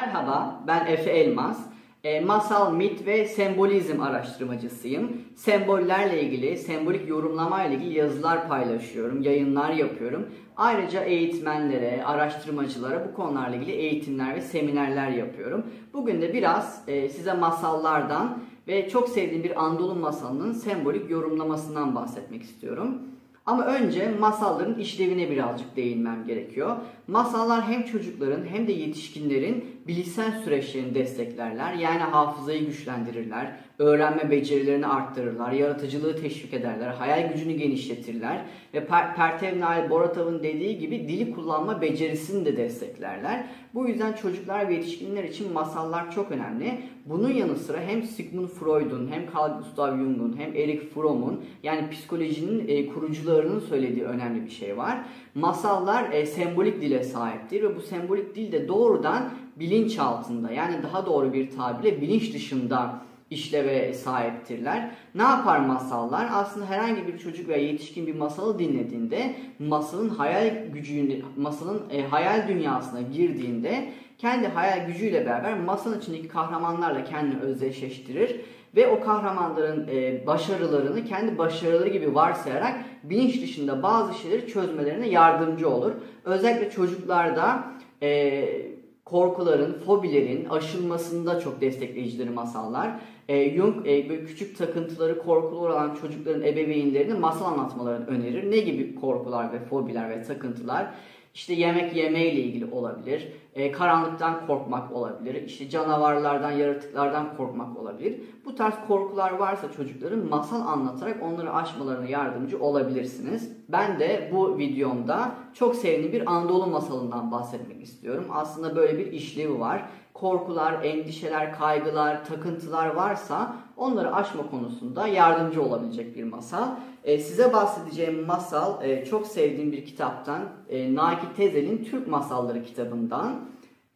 Merhaba, ben Efe Elmas. E, masal, mit ve sembolizm araştırmacısıyım. Sembollerle ilgili, sembolik yorumlamayla ilgili yazılar paylaşıyorum, yayınlar yapıyorum. Ayrıca eğitmenlere, araştırmacılara bu konularla ilgili eğitimler ve seminerler yapıyorum. Bugün de biraz e, size masallardan ve çok sevdiğim bir Anadolu masalının sembolik yorumlamasından bahsetmek istiyorum. Ama önce masalların işlevine birazcık değinmem gerekiyor. Masallar hem çocukların hem de yetişkinlerin bilişsel süreçlerini desteklerler. Yani hafızayı güçlendirirler, öğrenme becerilerini arttırırlar, yaratıcılığı teşvik ederler, hayal gücünü genişletirler ve per Pertev Nail Boratov'un dediği gibi dili kullanma becerisini de desteklerler. Bu yüzden çocuklar ve yetişkinler için masallar çok önemli. Bunun yanı sıra hem Sigmund Freud'un hem Carl Gustav Jung'un hem Erich Fromm'un yani psikolojinin e, kurucularının söylediği önemli bir şey var. Masallar e, sembolik dile sahiptir ve bu sembolik dil de doğrudan bilinç altında yani daha doğru bir tabirle bilinç dışında işleve sahiptirler. Ne yapar masallar? Aslında herhangi bir çocuk veya yetişkin bir masalı dinlediğinde masalın hayal gücünü, masalın e, hayal dünyasına girdiğinde kendi hayal gücüyle beraber masanın içindeki kahramanlarla kendini özdeşleştirir ve o kahramanların e, başarılarını kendi başarıları gibi varsayarak bilinç dışında bazı şeyleri çözmelerine yardımcı olur. Özellikle çocuklarda e, korkuların, fobilerin aşılmasında çok destekleyicileri masallar. E, Jung e, küçük takıntıları, korkuları olan çocukların ebeveynlerine masal anlatmalarını önerir. Ne gibi korkular ve fobiler ve takıntılar? İşte yemek yeme ile ilgili olabilir. E, karanlıktan korkmak olabilir. İşte canavarlardan, yaratıklardan korkmak olabilir. Bu tarz korkular varsa çocukların masal anlatarak onları aşmalarına yardımcı olabilirsiniz. Ben de bu videomda çok sevdiğim bir Anadolu masalından bahsetmek istiyorum. Aslında böyle bir işlevi var korkular, endişeler, kaygılar, takıntılar varsa onları aşma konusunda yardımcı olabilecek bir masal. E, size bahsedeceğim masal e, çok sevdiğim bir kitaptan, e, Naki Tezel'in Türk Masalları kitabından.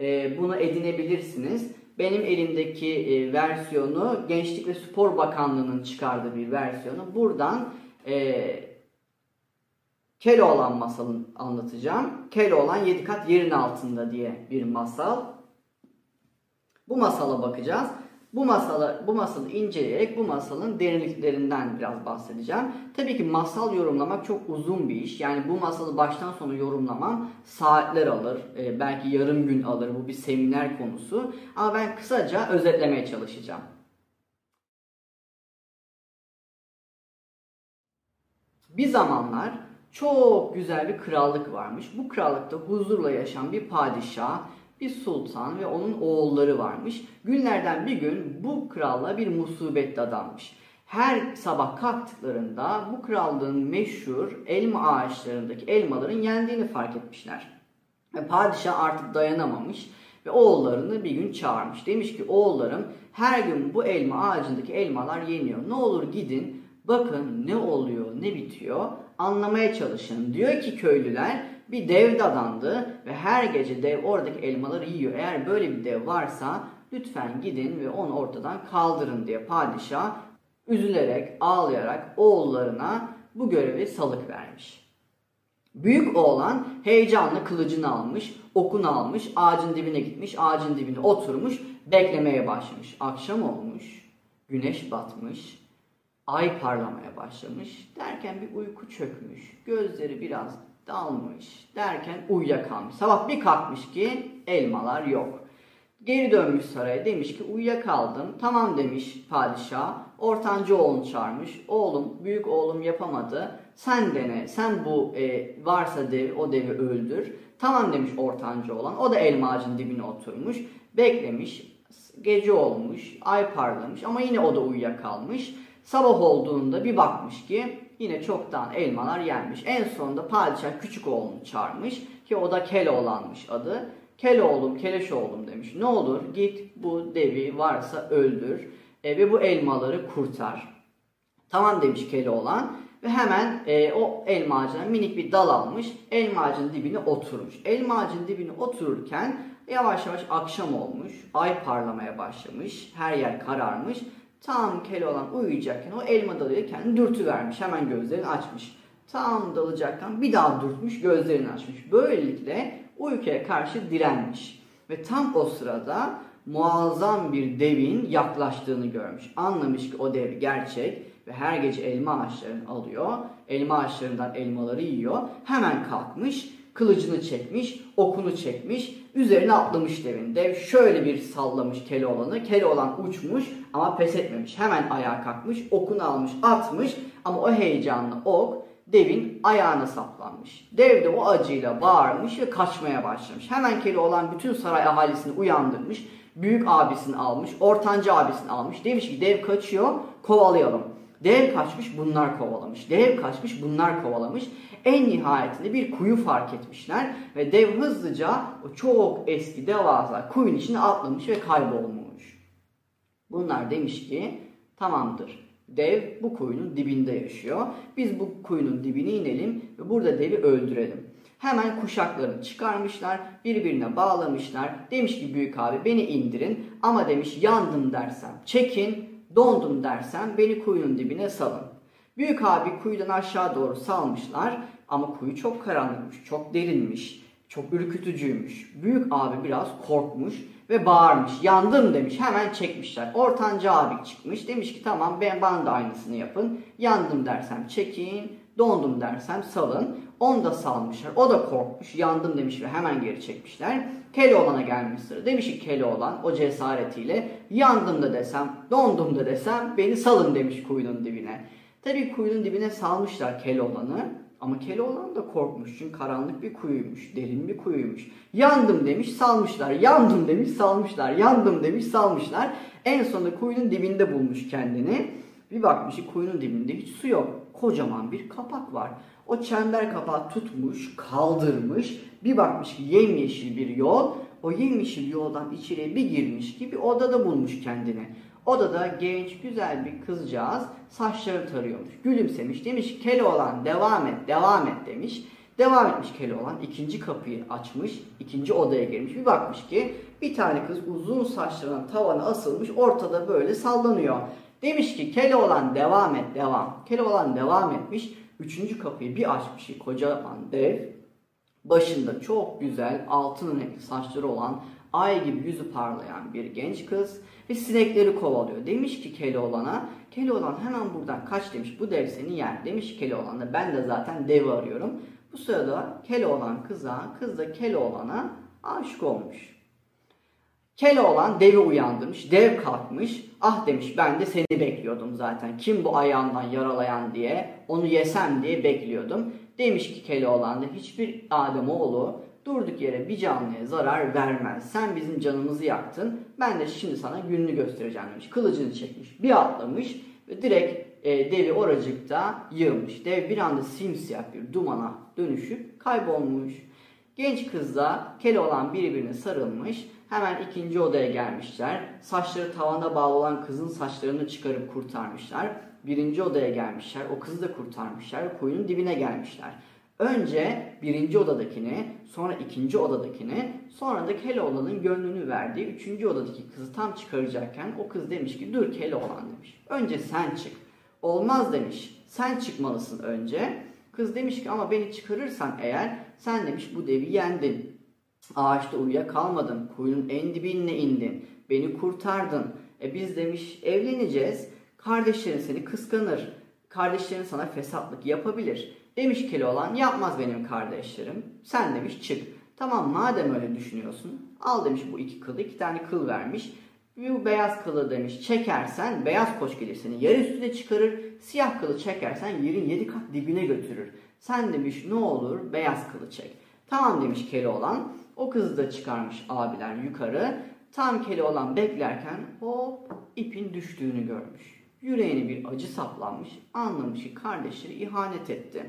E, bunu edinebilirsiniz. Benim elimdeki e, versiyonu Gençlik ve Spor Bakanlığı'nın çıkardığı bir versiyonu. Buradan e, Keloğlan masalını anlatacağım. Keloğlan 7 kat yerin altında diye bir masal. Bu masala bakacağız. Bu masalı, bu masalı inceleyerek bu masalın derinliklerinden biraz bahsedeceğim. Tabii ki masal yorumlamak çok uzun bir iş. Yani bu masalı baştan sona yorumlamam saatler alır. E, belki yarım gün alır. Bu bir seminer konusu. Ama ben kısaca özetlemeye çalışacağım. Bir zamanlar çok güzel bir krallık varmış. Bu krallıkta huzurla yaşayan bir padişah bir sultan ve onun oğulları varmış. Günlerden bir gün bu kralla bir musibet dadanmış. Her sabah kalktıklarında bu krallığın meşhur elma ağaçlarındaki elmaların yendiğini fark etmişler. Ve padişah artık dayanamamış ve oğullarını bir gün çağırmış. Demiş ki oğullarım her gün bu elma ağacındaki elmalar yeniyor. Ne olur gidin bakın ne oluyor ne bitiyor anlamaya çalışın. Diyor ki köylüler bir dev dadandı ve her gece dev oradaki elmaları yiyor. Eğer böyle bir dev varsa lütfen gidin ve onu ortadan kaldırın diye padişah üzülerek, ağlayarak oğullarına bu görevi salık vermiş. Büyük oğlan heyecanla kılıcını almış, okunu almış, ağacın dibine gitmiş, ağacın dibine oturmuş, beklemeye başlamış. Akşam olmuş, güneş batmış, ay parlamaya başlamış. Derken bir uyku çökmüş, gözleri biraz dalmış derken uyuyakalmış. Sabah bir kalkmış ki elmalar yok. Geri dönmüş saraya demiş ki uyuyakaldım. Tamam demiş padişah. Ortancı oğlunu çağırmış. Oğlum büyük oğlum yapamadı. Sen dene. Sen bu e, varsa dev o devi öldür. Tamam demiş ortancı olan. O da elma ağacının dibine oturmuş. Beklemiş. Gece olmuş. Ay parlamış ama yine o da uyuyakalmış. Sabah olduğunda bir bakmış ki yine çoktan elmalar yenmiş. En sonunda padişah küçük oğlunu çağırmış ki o da Keloğlan'mış adı. Keloğlum, Keleş oğlum demiş. Ne olur git bu devi varsa öldür e, ve bu elmaları kurtar. Tamam demiş Keloğlan ve hemen e, o elma ağacına minik bir dal almış. Elma ağacının dibine oturmuş. Elma ağacının dibine otururken yavaş yavaş akşam olmuş. Ay parlamaya başlamış. Her yer kararmış. Tam Keloğlan uyuyacakken o elma dalıyla kendini dürtüvermiş. Hemen gözlerini açmış. Tam dalacakken bir daha dürtmüş gözlerini açmış. Böylelikle uykuya karşı direnmiş. Ve tam o sırada muazzam bir devin yaklaştığını görmüş. Anlamış ki o dev gerçek ve her gece elma ağaçlarını alıyor. Elma ağaçlarından elmaları yiyor. Hemen kalkmış, kılıcını çekmiş, okunu çekmiş, üzerine atlamış devin. Dev şöyle bir sallamış Keloğlan'ı. Keloğlan uçmuş ama pes etmemiş. Hemen ayağa kalkmış, okunu almış, atmış ama o heyecanlı ok devin ayağına saplanmış. Dev de o acıyla bağırmış ve kaçmaya başlamış. Hemen Keloğlan bütün saray ahalisini uyandırmış. Büyük abisini almış, ortanca abisini almış. Demiş ki dev kaçıyor, kovalayalım. Dev kaçmış, bunlar kovalamış. Dev kaçmış, bunlar kovalamış. En nihayetinde bir kuyu fark etmişler ve dev hızlıca o çok eski devasa kuyunun içine atlamış ve kaybolmuş. Bunlar demiş ki tamamdır. Dev bu kuyunun dibinde yaşıyor. Biz bu kuyunun dibine inelim ve burada devi öldürelim. Hemen kuşaklarını çıkarmışlar, birbirine bağlamışlar. Demiş ki büyük abi beni indirin ama demiş yandım dersem çekin, dondum dersem beni kuyunun dibine salın. Büyük abi kuyudan aşağı doğru salmışlar ama kuyu çok karanlıkmış, çok derinmiş, çok ürkütücüymüş. Büyük abi biraz korkmuş ve bağırmış. Yandım demiş. Hemen çekmişler. Ortanca abi çıkmış. Demiş ki tamam ben bana da aynısını yapın. Yandım dersem çekin. Dondum dersem salın. Onu da salmışlar. O da korkmuş. Yandım demiş ve hemen geri çekmişler. Keloğlan'a gelmiş sıra. Demiş ki Keloğlan o cesaretiyle yandım da desem, dondum da desem beni salın demiş kuyunun dibine. Tabii kuyunun dibine salmışlar Keloğlan'ı. Ama Keloğlan da korkmuş çünkü karanlık bir kuyuymuş, derin bir kuyuymuş. Yandım demiş salmışlar, yandım demiş salmışlar, yandım demiş salmışlar. En sonunda kuyunun dibinde bulmuş kendini. Bir bakmış ki kuyunun dibinde hiç su yok. Kocaman bir kapak var. O çember kapağı tutmuş, kaldırmış. Bir bakmış ki yemyeşil bir yol. O yemyeşil yoldan içeriye bir girmiş gibi odada bulmuş kendini. Odada genç güzel bir kızcağız saçları tarıyormuş. Gülümsemiş demiş Keloğlan devam et devam et demiş. Devam etmiş Keloğlan ikinci kapıyı açmış ikinci odaya girmiş. Bir bakmış ki bir tane kız uzun saçlarının tavana asılmış ortada böyle sallanıyor. Demiş ki Keloğlan devam et devam. Keloğlan devam etmiş. Üçüncü kapıyı bir açmış kocaman dev. Başında çok güzel altın renkli saçları olan ay gibi yüzü parlayan bir genç kız ve sinekleri kovalıyor. Demiş ki Keloğlan'a, Keloğlan hemen buradan kaç demiş bu dev seni yer. Demiş Keloğlan ben de zaten devi arıyorum. Bu sırada Keloğlan kıza, kız da Keloğlan'a aşık olmuş. Keloğlan devi uyandırmış, dev kalkmış. Ah demiş ben de seni bekliyordum zaten. Kim bu ayağından yaralayan diye, onu yesem diye bekliyordum. Demiş ki Keloğlan da hiçbir Ademoğlu durduk yere bir canlıya zarar vermez. Sen bizim canımızı yaktın. Ben de şimdi sana gününü göstereceğim demiş. Kılıcını çekmiş. Bir atlamış ve direkt e, devi oracıkta yığmış. Dev bir anda simsiyah bir dumana dönüşüp kaybolmuş. Genç kızla Keloğlan birbirine sarılmış. Hemen ikinci odaya gelmişler. Saçları tavanda bağlı olan kızın saçlarını çıkarıp kurtarmışlar. Birinci odaya gelmişler. O kızı da kurtarmışlar. Kuyunun dibine gelmişler. Önce birinci odadakini, sonra ikinci odadakini, sonra da Keloğlan'ın gönlünü verdiği üçüncü odadaki kızı tam çıkaracakken o kız demiş ki dur Keloğlan demiş. Önce sen çık. Olmaz demiş. Sen çıkmalısın önce. Kız demiş ki ama beni çıkarırsan eğer sen demiş bu devi yendin. Ağaçta uyuyakalmadın. Kuyunun en dibine indin. Beni kurtardın. E biz demiş evleneceğiz. Kardeşlerin seni kıskanır. Kardeşlerin sana fesatlık yapabilir. Demiş Keloğlan yapmaz benim kardeşlerim. Sen demiş çık. Tamam madem öyle düşünüyorsun al demiş bu iki kılı iki tane kıl vermiş. Bu beyaz kılı demiş çekersen beyaz koç gelir seni yer üstüne çıkarır. Siyah kılı çekersen yerin yedi kat dibine götürür. Sen demiş ne olur beyaz kılı çek. Tamam demiş Keloğlan. O kızı da çıkarmış abiler yukarı. Tam Keloğlan beklerken hop ipin düştüğünü görmüş. Yüreğine bir acı saplanmış. Anlamış ki kardeşleri ihanet etti.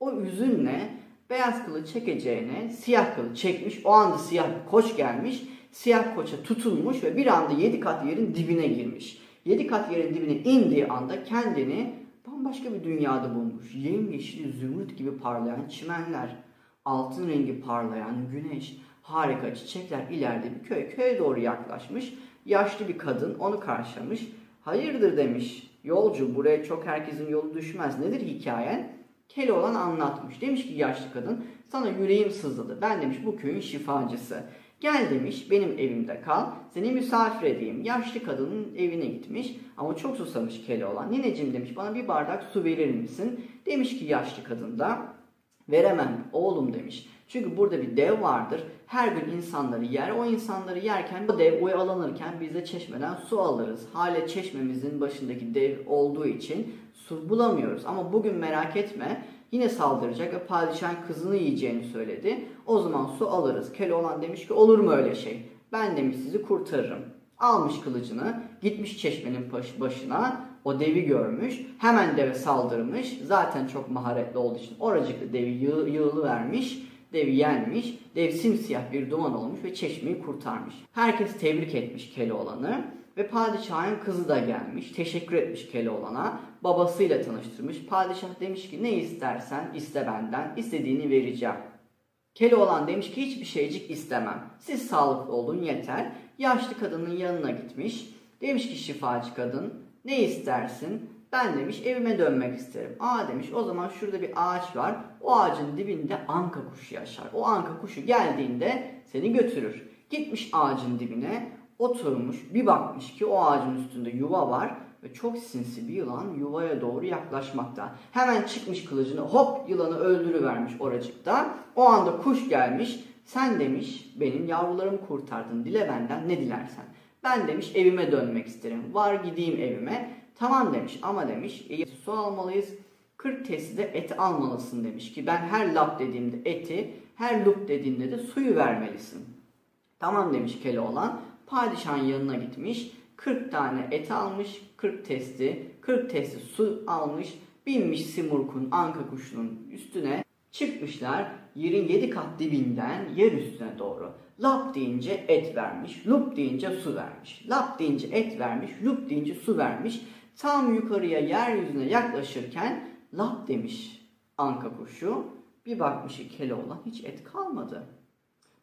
O üzünle beyaz kılı çekeceğine siyah kılı çekmiş. O anda siyah bir koç gelmiş. Siyah koça tutulmuş ve bir anda yedi kat yerin dibine girmiş. Yedi kat yerin dibine indiği anda kendini bambaşka bir dünyada bulmuş. Yemyeşil zümrüt gibi parlayan çimenler, altın rengi parlayan güneş, harika çiçekler ileride bir köy. Köye doğru yaklaşmış. Yaşlı bir kadın onu karşılamış. Hayırdır demiş. Yolcu buraya çok herkesin yolu düşmez. Nedir hikayen? Keloğlan anlatmış. Demiş ki yaşlı kadın sana yüreğim sızladı. Ben demiş bu köyün şifacısı. Gel demiş benim evimde kal. Seni misafir edeyim. Yaşlı kadının evine gitmiş ama çok susamış Keloğlan. Nineciğim demiş bana bir bardak su verir misin? Demiş ki yaşlı kadın da veremem oğlum demiş. Çünkü burada bir dev vardır. Her gün insanları yer. O insanları yerken bu dev oyalanırken biz de çeşmeden su alırız. Hale çeşmemizin başındaki dev olduğu için bulamıyoruz. Ama bugün merak etme yine saldıracak ve padişahın kızını yiyeceğini söyledi. O zaman su alırız. Keloğlan demiş ki olur mu öyle şey? Ben demiş sizi kurtarırım. Almış kılıcını, gitmiş çeşmenin başına, o devi görmüş, hemen deve saldırmış. Zaten çok maharetli olduğu için oracıkta devi yığ, yığılı vermiş, devi yenmiş, dev simsiyah bir duman olmuş ve çeşmeyi kurtarmış. Herkes tebrik etmiş Keloğlan'ı ve padişahın kızı da gelmiş, teşekkür etmiş Keloğlan'a, babasıyla tanıştırmış. Padişah demiş ki ne istersen iste benden, istediğini vereceğim. Keloğlan demiş ki hiçbir şeycik istemem. Siz sağlıklı olun yeter. Yaşlı kadının yanına gitmiş. Demiş ki şifacı kadın ne istersin? Ben demiş evime dönmek isterim. Aa demiş o zaman şurada bir ağaç var. O ağacın dibinde anka kuşu yaşar. O anka kuşu geldiğinde seni götürür. Gitmiş ağacın dibine oturmuş bir bakmış ki o ağacın üstünde yuva var ve çok sinsi bir yılan yuvaya doğru yaklaşmakta. Hemen çıkmış kılıcını hop yılanı öldürüvermiş oracıkta. O anda kuş gelmiş sen demiş benim yavrularımı kurtardın dile benden ne dilersen. Ben demiş evime dönmek isterim. Var gideyim evime. Tamam demiş ama demiş e, su almalıyız. 40 testi de et almalısın demiş ki ben her lap dediğimde eti, her lup dediğinde de suyu vermelisin. Tamam demiş Keloğlan. Padişahın yanına gitmiş. 40 tane et almış, 40 testi, 40 testi su almış, binmiş Simurg'un anka kuşunun üstüne çıkmışlar yerin 7 kat dibinden yer üstüne doğru. Lap deyince et vermiş, lup deyince su vermiş. Lap deyince et vermiş, lup deyince su vermiş. Tam yukarıya yeryüzüne yaklaşırken lap demiş anka kuşu. Bir bakmış Keloğlan hiç et kalmadı.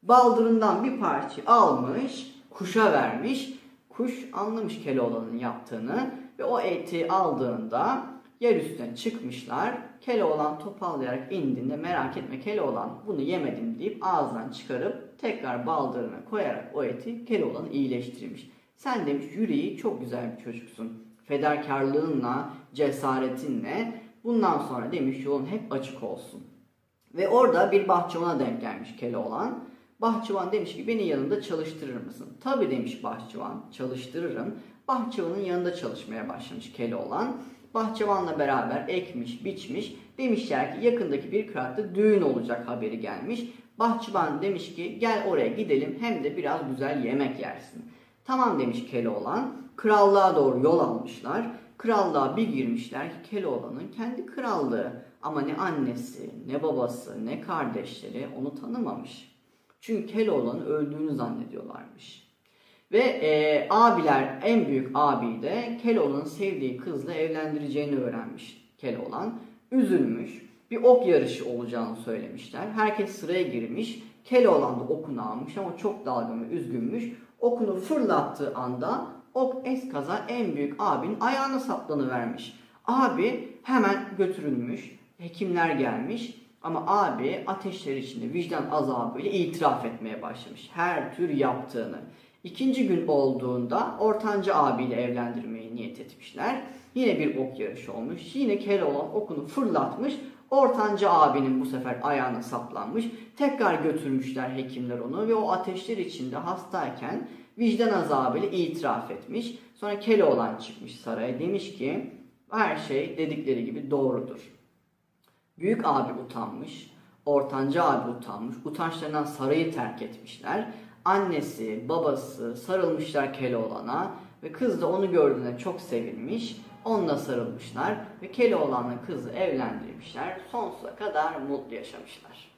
Baldırından bir parça almış, kuşa vermiş. Kuş anlamış Keloğlan'ın yaptığını ve o eti aldığında yer üstüne çıkmışlar. Keloğlan topallayarak indiğinde merak etme Keloğlan bunu yemedim deyip ağzından çıkarıp tekrar baldırına koyarak o eti Keloğlan iyileştirmiş. Sen demiş yüreği çok güzel bir çocuksun. Fedakarlığınla, cesaretinle bundan sonra demiş yolun hep açık olsun. Ve orada bir bahçıvana denk gelmiş Keloğlan. Bahçıvan demiş ki beni yanında çalıştırır mısın? Tabi demiş bahçıvan çalıştırırım. Bahçıvanın yanında çalışmaya başlamış Keloğlan. Bahçıvanla beraber ekmiş, biçmiş. Demişler ki yakındaki bir kıraatta düğün olacak haberi gelmiş. Bahçıvan demiş ki gel oraya gidelim hem de biraz güzel yemek yersin. Tamam demiş Keloğlan. Krallığa doğru yol almışlar. Krallığa bir girmişler ki Keloğlan'ın kendi krallığı. Ama ne annesi, ne babası, ne kardeşleri onu tanımamış. Çünkü Keloğlan'ın öldüğünü zannediyorlarmış. Ve e, abiler en büyük abi de Keloğlan'ın sevdiği kızla evlendireceğini öğrenmiş Keloğlan. Üzülmüş. Bir ok yarışı olacağını söylemişler. Herkes sıraya girmiş. Keloğlan da okunu almış ama çok dalgın ve üzgünmüş. Okunu fırlattığı anda ok eskaza en büyük abinin ayağına saplanıvermiş. Abi hemen götürülmüş. Hekimler gelmiş. Ama abi ateşler içinde vicdan azabıyla itiraf etmeye başlamış. Her tür yaptığını. İkinci gün olduğunda ortanca abiyle evlendirmeyi niyet etmişler. Yine bir ok yarışı olmuş. Yine Keloğlan okunu fırlatmış. Ortanca abinin bu sefer ayağına saplanmış. Tekrar götürmüşler hekimler onu ve o ateşler içinde hastayken vicdan azabıyla itiraf etmiş. Sonra Keloğlan çıkmış saraya demiş ki her şey dedikleri gibi doğrudur. Büyük abi utanmış, ortanca abi utanmış, utançlarından sarayı terk etmişler. Annesi, babası sarılmışlar Keloğlan'a ve kız da onu gördüğünde çok sevinmiş. Onunla sarılmışlar ve Keloğlan'la kızı evlendirmişler. Sonsuza kadar mutlu yaşamışlar.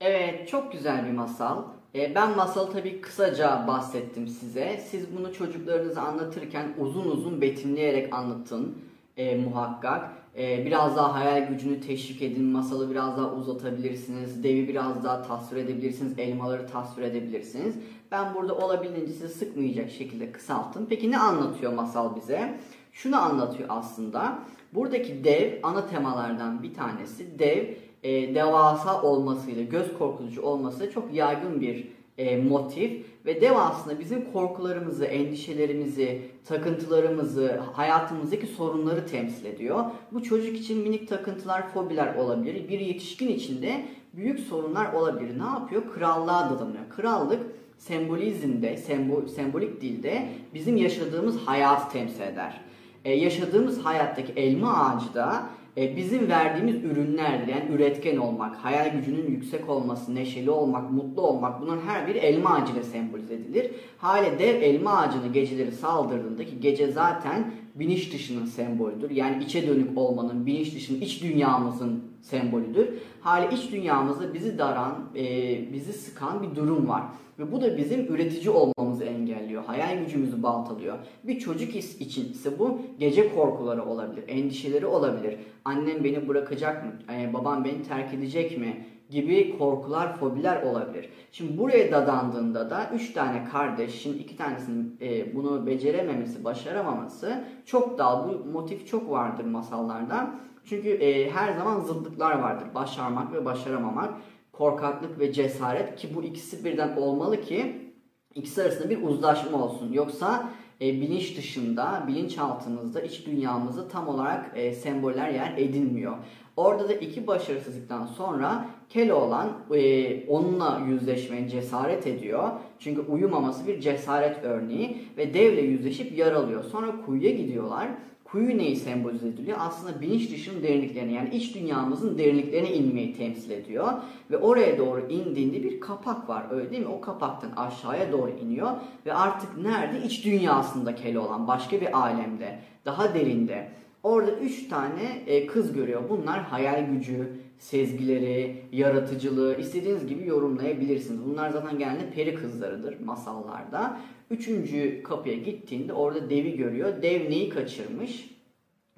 Evet, çok güzel bir masal. E, ben masalı tabii kısaca bahsettim size. Siz bunu çocuklarınıza anlatırken uzun uzun betimleyerek anlatın e, muhakkak. E, biraz daha hayal gücünü teşvik edin, masalı biraz daha uzatabilirsiniz, devi biraz daha tasvir edebilirsiniz, elmaları tasvir edebilirsiniz. Ben burada olabildiğince sizi sıkmayacak şekilde kısalttım. Peki ne anlatıyor masal bize? Şunu anlatıyor aslında. Buradaki dev ana temalardan bir tanesi. Dev e, devasa olmasıyla, göz korkutucu olması çok yaygın bir e, motif ve dev bizim korkularımızı, endişelerimizi, takıntılarımızı, hayatımızdaki sorunları temsil ediyor. Bu çocuk için minik takıntılar, fobiler olabilir. Bir yetişkin için de büyük sorunlar olabilir. Ne yapıyor? Krallığa dadanıyor. Krallık sembolizmde, sembol, sembolik dilde bizim yaşadığımız hayatı temsil eder. Ee, yaşadığımız hayattaki elma ağacı da e, bizim verdiğimiz ürünlerdir. Yani üretken olmak, hayal gücünün yüksek olması, neşeli olmak, mutlu olmak bunların her biri elma ağacıyla sembolize edilir. Hale dev elma ağacını geceleri saldırdığında ki gece zaten bilinç dışının sembolüdür. Yani içe dönük olmanın, bilinç dışının, iç dünyamızın sembolüdür. Hali iç dünyamızda bizi daran, e, bizi sıkan bir durum var. Ve bu da bizim üretici olmamızı engelliyor. Hayal gücümüzü baltalıyor. Bir çocuk için ise bu gece korkuları olabilir, endişeleri olabilir. Annem beni bırakacak mı? E, babam beni terk edecek mi? Gibi korkular, fobiler olabilir. Şimdi buraya dadandığında da üç tane kardeşin iki tanesinin e, bunu becerememesi, başaramaması çok dal. Bu motif çok vardır masallarda. Çünkü e, her zaman zıtlıklar vardır. Başarmak ve başaramamak korkaklık ve cesaret ki bu ikisi birden olmalı ki ikisi arasında bir uzlaşma olsun. Yoksa e, bilinç dışında, bilinçaltımızda, iç dünyamızda tam olarak e, semboller yer edinmiyor. Orada da iki başarısızlıktan sonra Keloğlan e, onunla yüzleşmeye cesaret ediyor. Çünkü uyumaması bir cesaret örneği ve devle yüzleşip yaralıyor. Sonra kuyuya gidiyorlar. Kuyu neyi sembolize ediliyor? Aslında bilinç dışının derinliklerini yani iç dünyamızın derinliklerine inmeyi temsil ediyor. Ve oraya doğru indiğinde bir kapak var öyle değil mi? O kapaktan aşağıya doğru iniyor ve artık nerede? İç dünyasında olan başka bir alemde, daha derinde. Orada üç tane e, kız görüyor. Bunlar hayal gücü, sezgileri, yaratıcılığı istediğiniz gibi yorumlayabilirsiniz. Bunlar zaten genelde peri kızlarıdır masallarda. Üçüncü kapıya gittiğinde orada devi görüyor. Dev neyi kaçırmış?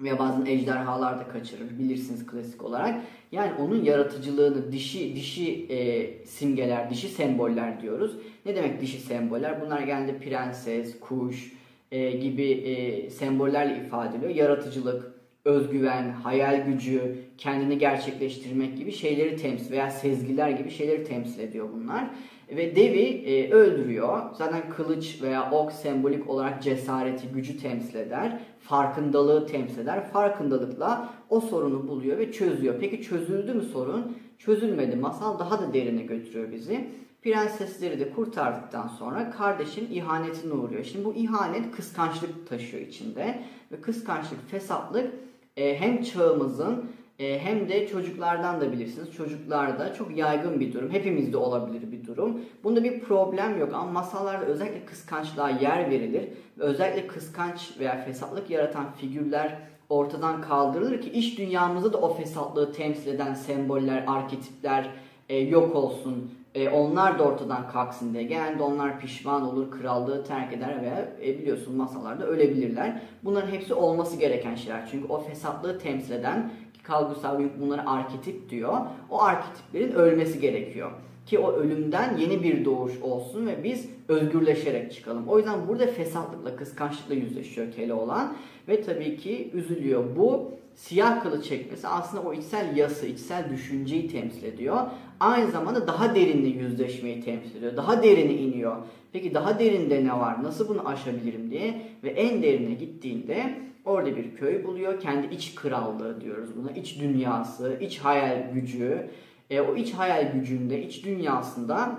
Veya bazen ejderhalar da kaçırır bilirsiniz klasik olarak. Yani onun yaratıcılığını dişi dişi e, simgeler, dişi semboller diyoruz. Ne demek dişi semboller? Bunlar genelde prenses, kuş e, gibi e, sembollerle ifade ediliyor. Yaratıcılık, özgüven, hayal gücü, kendini gerçekleştirmek gibi şeyleri temsil veya sezgiler gibi şeyleri temsil ediyor bunlar. Ve devi e, öldürüyor. Zaten kılıç veya ok sembolik olarak cesareti, gücü temsil eder. Farkındalığı temsil eder. Farkındalıkla o sorunu buluyor ve çözüyor. Peki çözüldü mü sorun? Çözülmedi. Masal daha da derine götürüyor bizi. Prensesleri de kurtardıktan sonra kardeşin ihanetine uğruyor. Şimdi bu ihanet kıskançlık taşıyor içinde. Ve kıskançlık, fesatlık e, hem çağımızın e, hem de çocuklardan da bilirsiniz. Çocuklarda çok yaygın bir durum. Hepimizde olabilir bir durum. Bunda bir problem yok ama masallarda özellikle kıskançlığa yer verilir. Ve özellikle kıskanç veya fesatlık yaratan figürler ortadan kaldırılır ki iş dünyamızda da o fesatlığı temsil eden semboller, arketipler e, yok olsun. E, onlar da ortadan kalksın diye. Genelde onlar pişman olur, krallığı terk eder veya e, biliyorsun masalarda ölebilirler. Bunların hepsi olması gereken şeyler. Çünkü o fesatlığı temsil eden Carl Gustav Jung bunlara arketip diyor. O arketiplerin ölmesi gerekiyor. Ki o ölümden yeni bir doğuş olsun ve biz özgürleşerek çıkalım. O yüzden burada fesatlıkla, kıskançlıkla yüzleşiyor Keloğlan. Ve tabii ki üzülüyor. Bu siyah kılı çekmesi aslında o içsel yası, içsel düşünceyi temsil ediyor. Aynı zamanda daha derinle yüzleşmeyi temsil ediyor. Daha derine iniyor. Peki daha derinde ne var? Nasıl bunu aşabilirim diye ve en derine gittiğinde orada bir köy buluyor. Kendi iç krallığı diyoruz buna. İç dünyası, iç hayal gücü. E, o iç hayal gücünde, iç dünyasında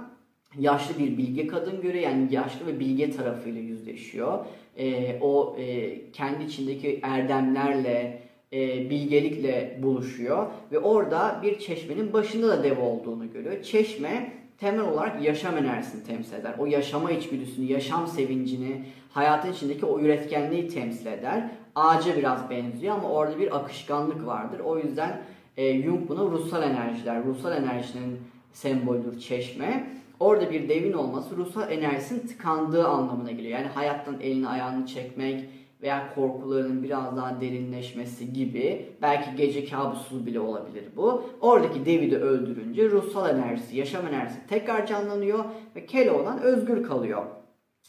yaşlı bir bilge kadın görüyor. Yani yaşlı ve bilge tarafıyla yüzleşiyor. E, o e, kendi içindeki erdemlerle, e, bilgelikle buluşuyor ve orada bir çeşmenin başında da dev olduğunu görüyor. Çeşme temel olarak yaşam enerjisini temsil eder. O yaşama içgüdüsünü, yaşam sevincini, hayatın içindeki o üretkenliği temsil eder. Ağaca biraz benziyor ama orada bir akışkanlık vardır. O yüzden e, Jung buna ruhsal enerjiler, ruhsal enerjinin sembolüdür çeşme. Orada bir devin olması ruhsal enerjisinin tıkandığı anlamına geliyor. Yani hayattan elini ayağını çekmek, veya korkularının biraz daha derinleşmesi gibi belki gece kabusu bile olabilir bu. Oradaki devi de öldürünce ruhsal enerjisi, yaşam enerjisi tekrar canlanıyor ve Keloğlan özgür kalıyor.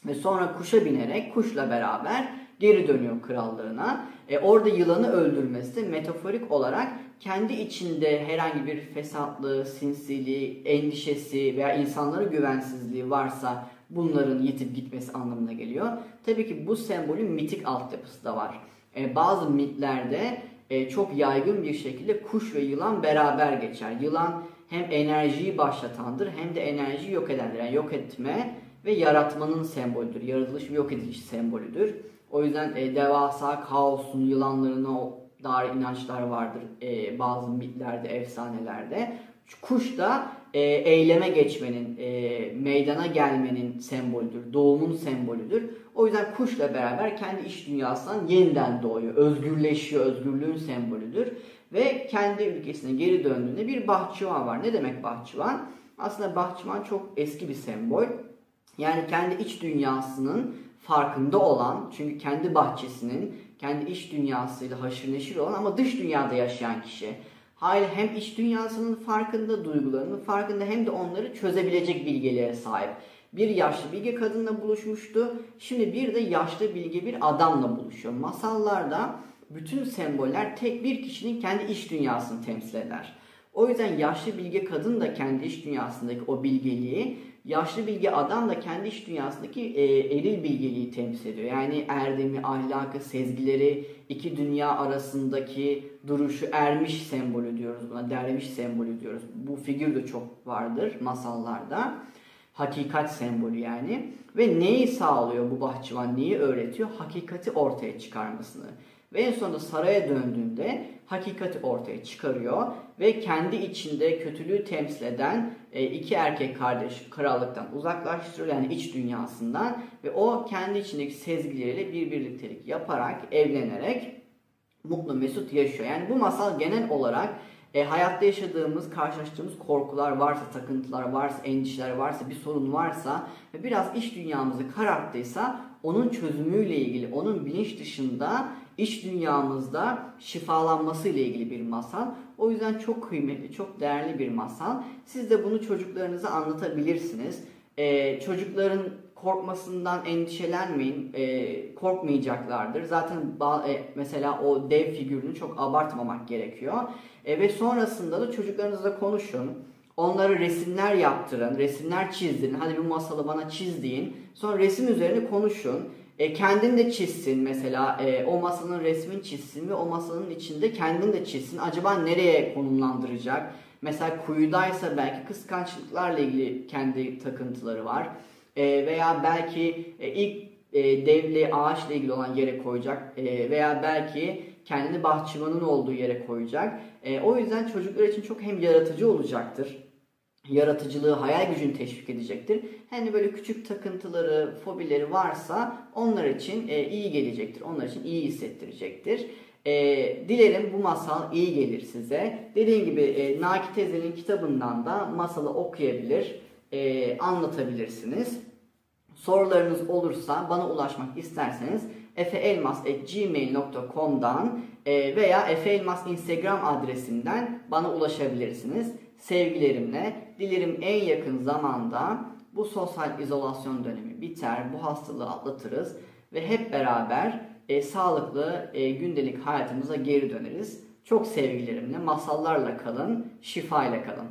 Ve sonra kuşa binerek kuşla beraber geri dönüyor krallığına. E, orada yılanı öldürmesi metaforik olarak kendi içinde herhangi bir fesatlığı, sinsiliği, endişesi veya insanlara güvensizliği varsa bunların yitip gitmesi anlamına geliyor. Tabii ki bu sembolün mitik altyapısı da var. E, bazı mitlerde e, çok yaygın bir şekilde kuş ve yılan beraber geçer. Yılan hem enerjiyi başlatandır hem de enerjiyi yok edendir. Yani yok etme ve yaratmanın sembolüdür. Yaratılış ve yok ediliş sembolüdür. O yüzden e, devasa kaosun yılanlarına dair inançlar vardır e, bazı mitlerde, efsanelerde. Kuş da e, eyleme geçmenin, e, meydana gelmenin sembolüdür, doğumun sembolüdür. O yüzden kuşla beraber kendi iş dünyasından yeniden doğuyor, özgürleşiyor, özgürlüğün sembolüdür. Ve kendi ülkesine geri döndüğünde bir bahçıvan var. Ne demek bahçıvan? Aslında bahçıvan çok eski bir sembol. Yani kendi iç dünyasının farkında olan, çünkü kendi bahçesinin, kendi iç dünyasıyla haşır neşir olan ama dış dünyada yaşayan kişi. Hayır hem iç dünyasının farkında, duygularının farkında hem de onları çözebilecek bilgeliğe sahip. Bir yaşlı bilge kadınla buluşmuştu. Şimdi bir de yaşlı bilge bir adamla buluşuyor. Masallarda bütün semboller tek bir kişinin kendi iç dünyasını temsil eder. O yüzden yaşlı bilge kadın da kendi iç dünyasındaki o bilgeliği, yaşlı bilge adam da kendi iç dünyasındaki e, eril bilgeliği temsil ediyor. Yani erdemi, ahlakı, sezgileri, iki dünya arasındaki duruşu ermiş sembolü diyoruz buna. Derviş sembolü diyoruz. Bu figür de çok vardır masallarda. Hakikat sembolü yani. Ve neyi sağlıyor bu bahçıvan? Neyi öğretiyor? Hakikati ortaya çıkarmasını. Ve en sonunda saraya döndüğünde hakikati ortaya çıkarıyor ve kendi içinde kötülüğü temsil eden e, iki erkek kardeş krallıktan uzaklaştırıyor yani iç dünyasından ve o kendi içindeki sezgileriyle bir birliktelik yaparak evlenerek mutlu mesut yaşıyor. Yani bu masal genel olarak e, hayatta yaşadığımız, karşılaştığımız korkular varsa, takıntılar varsa, endişeler varsa, bir sorun varsa ve biraz iç dünyamızı kararttıysa onun çözümüyle ilgili, onun bilinç dışında iç dünyamızda şifalanması ile ilgili bir masal. O yüzden çok kıymetli, çok değerli bir masal. Siz de bunu çocuklarınıza anlatabilirsiniz. Ee, çocukların korkmasından endişelenmeyin. E, korkmayacaklardır. Zaten e, mesela o dev figürünü çok abartmamak gerekiyor. E, ve sonrasında da çocuklarınızla konuşun. Onlara resimler yaptırın, resimler çizdirin. Hadi bu masalı bana çiz deyin. Sonra resim üzerine konuşun. E, kendin de çizsin mesela e, o masanın resmini çizsin ve o masanın içinde kendin de çizsin. Acaba nereye konumlandıracak? Mesela kuyudaysa belki kıskançlıklarla ilgili kendi takıntıları var. E, veya belki e, ilk e, devle ağaçla ilgili olan yere koyacak e, veya belki kendini bahçıvanın olduğu yere koyacak. E, o yüzden çocuklar için çok hem yaratıcı olacaktır yaratıcılığı, hayal gücünü teşvik edecektir. Hani böyle küçük takıntıları, fobileri varsa onlar için e, iyi gelecektir. Onlar için iyi hissettirecektir. E, dilerim bu masal iyi gelir size. Dediğim gibi e, Naki teyzenin kitabından da masalı okuyabilir, e, anlatabilirsiniz. Sorularınız olursa bana ulaşmak isterseniz efeelmas.gmail.com'dan e, veya efeelmas Instagram adresinden bana ulaşabilirsiniz sevgilerimle dilerim en yakın zamanda bu sosyal izolasyon dönemi biter, bu hastalığı atlatırız ve hep beraber e, sağlıklı e, gündelik hayatımıza geri döneriz. Çok sevgilerimle, masallarla kalın, şifayla kalın.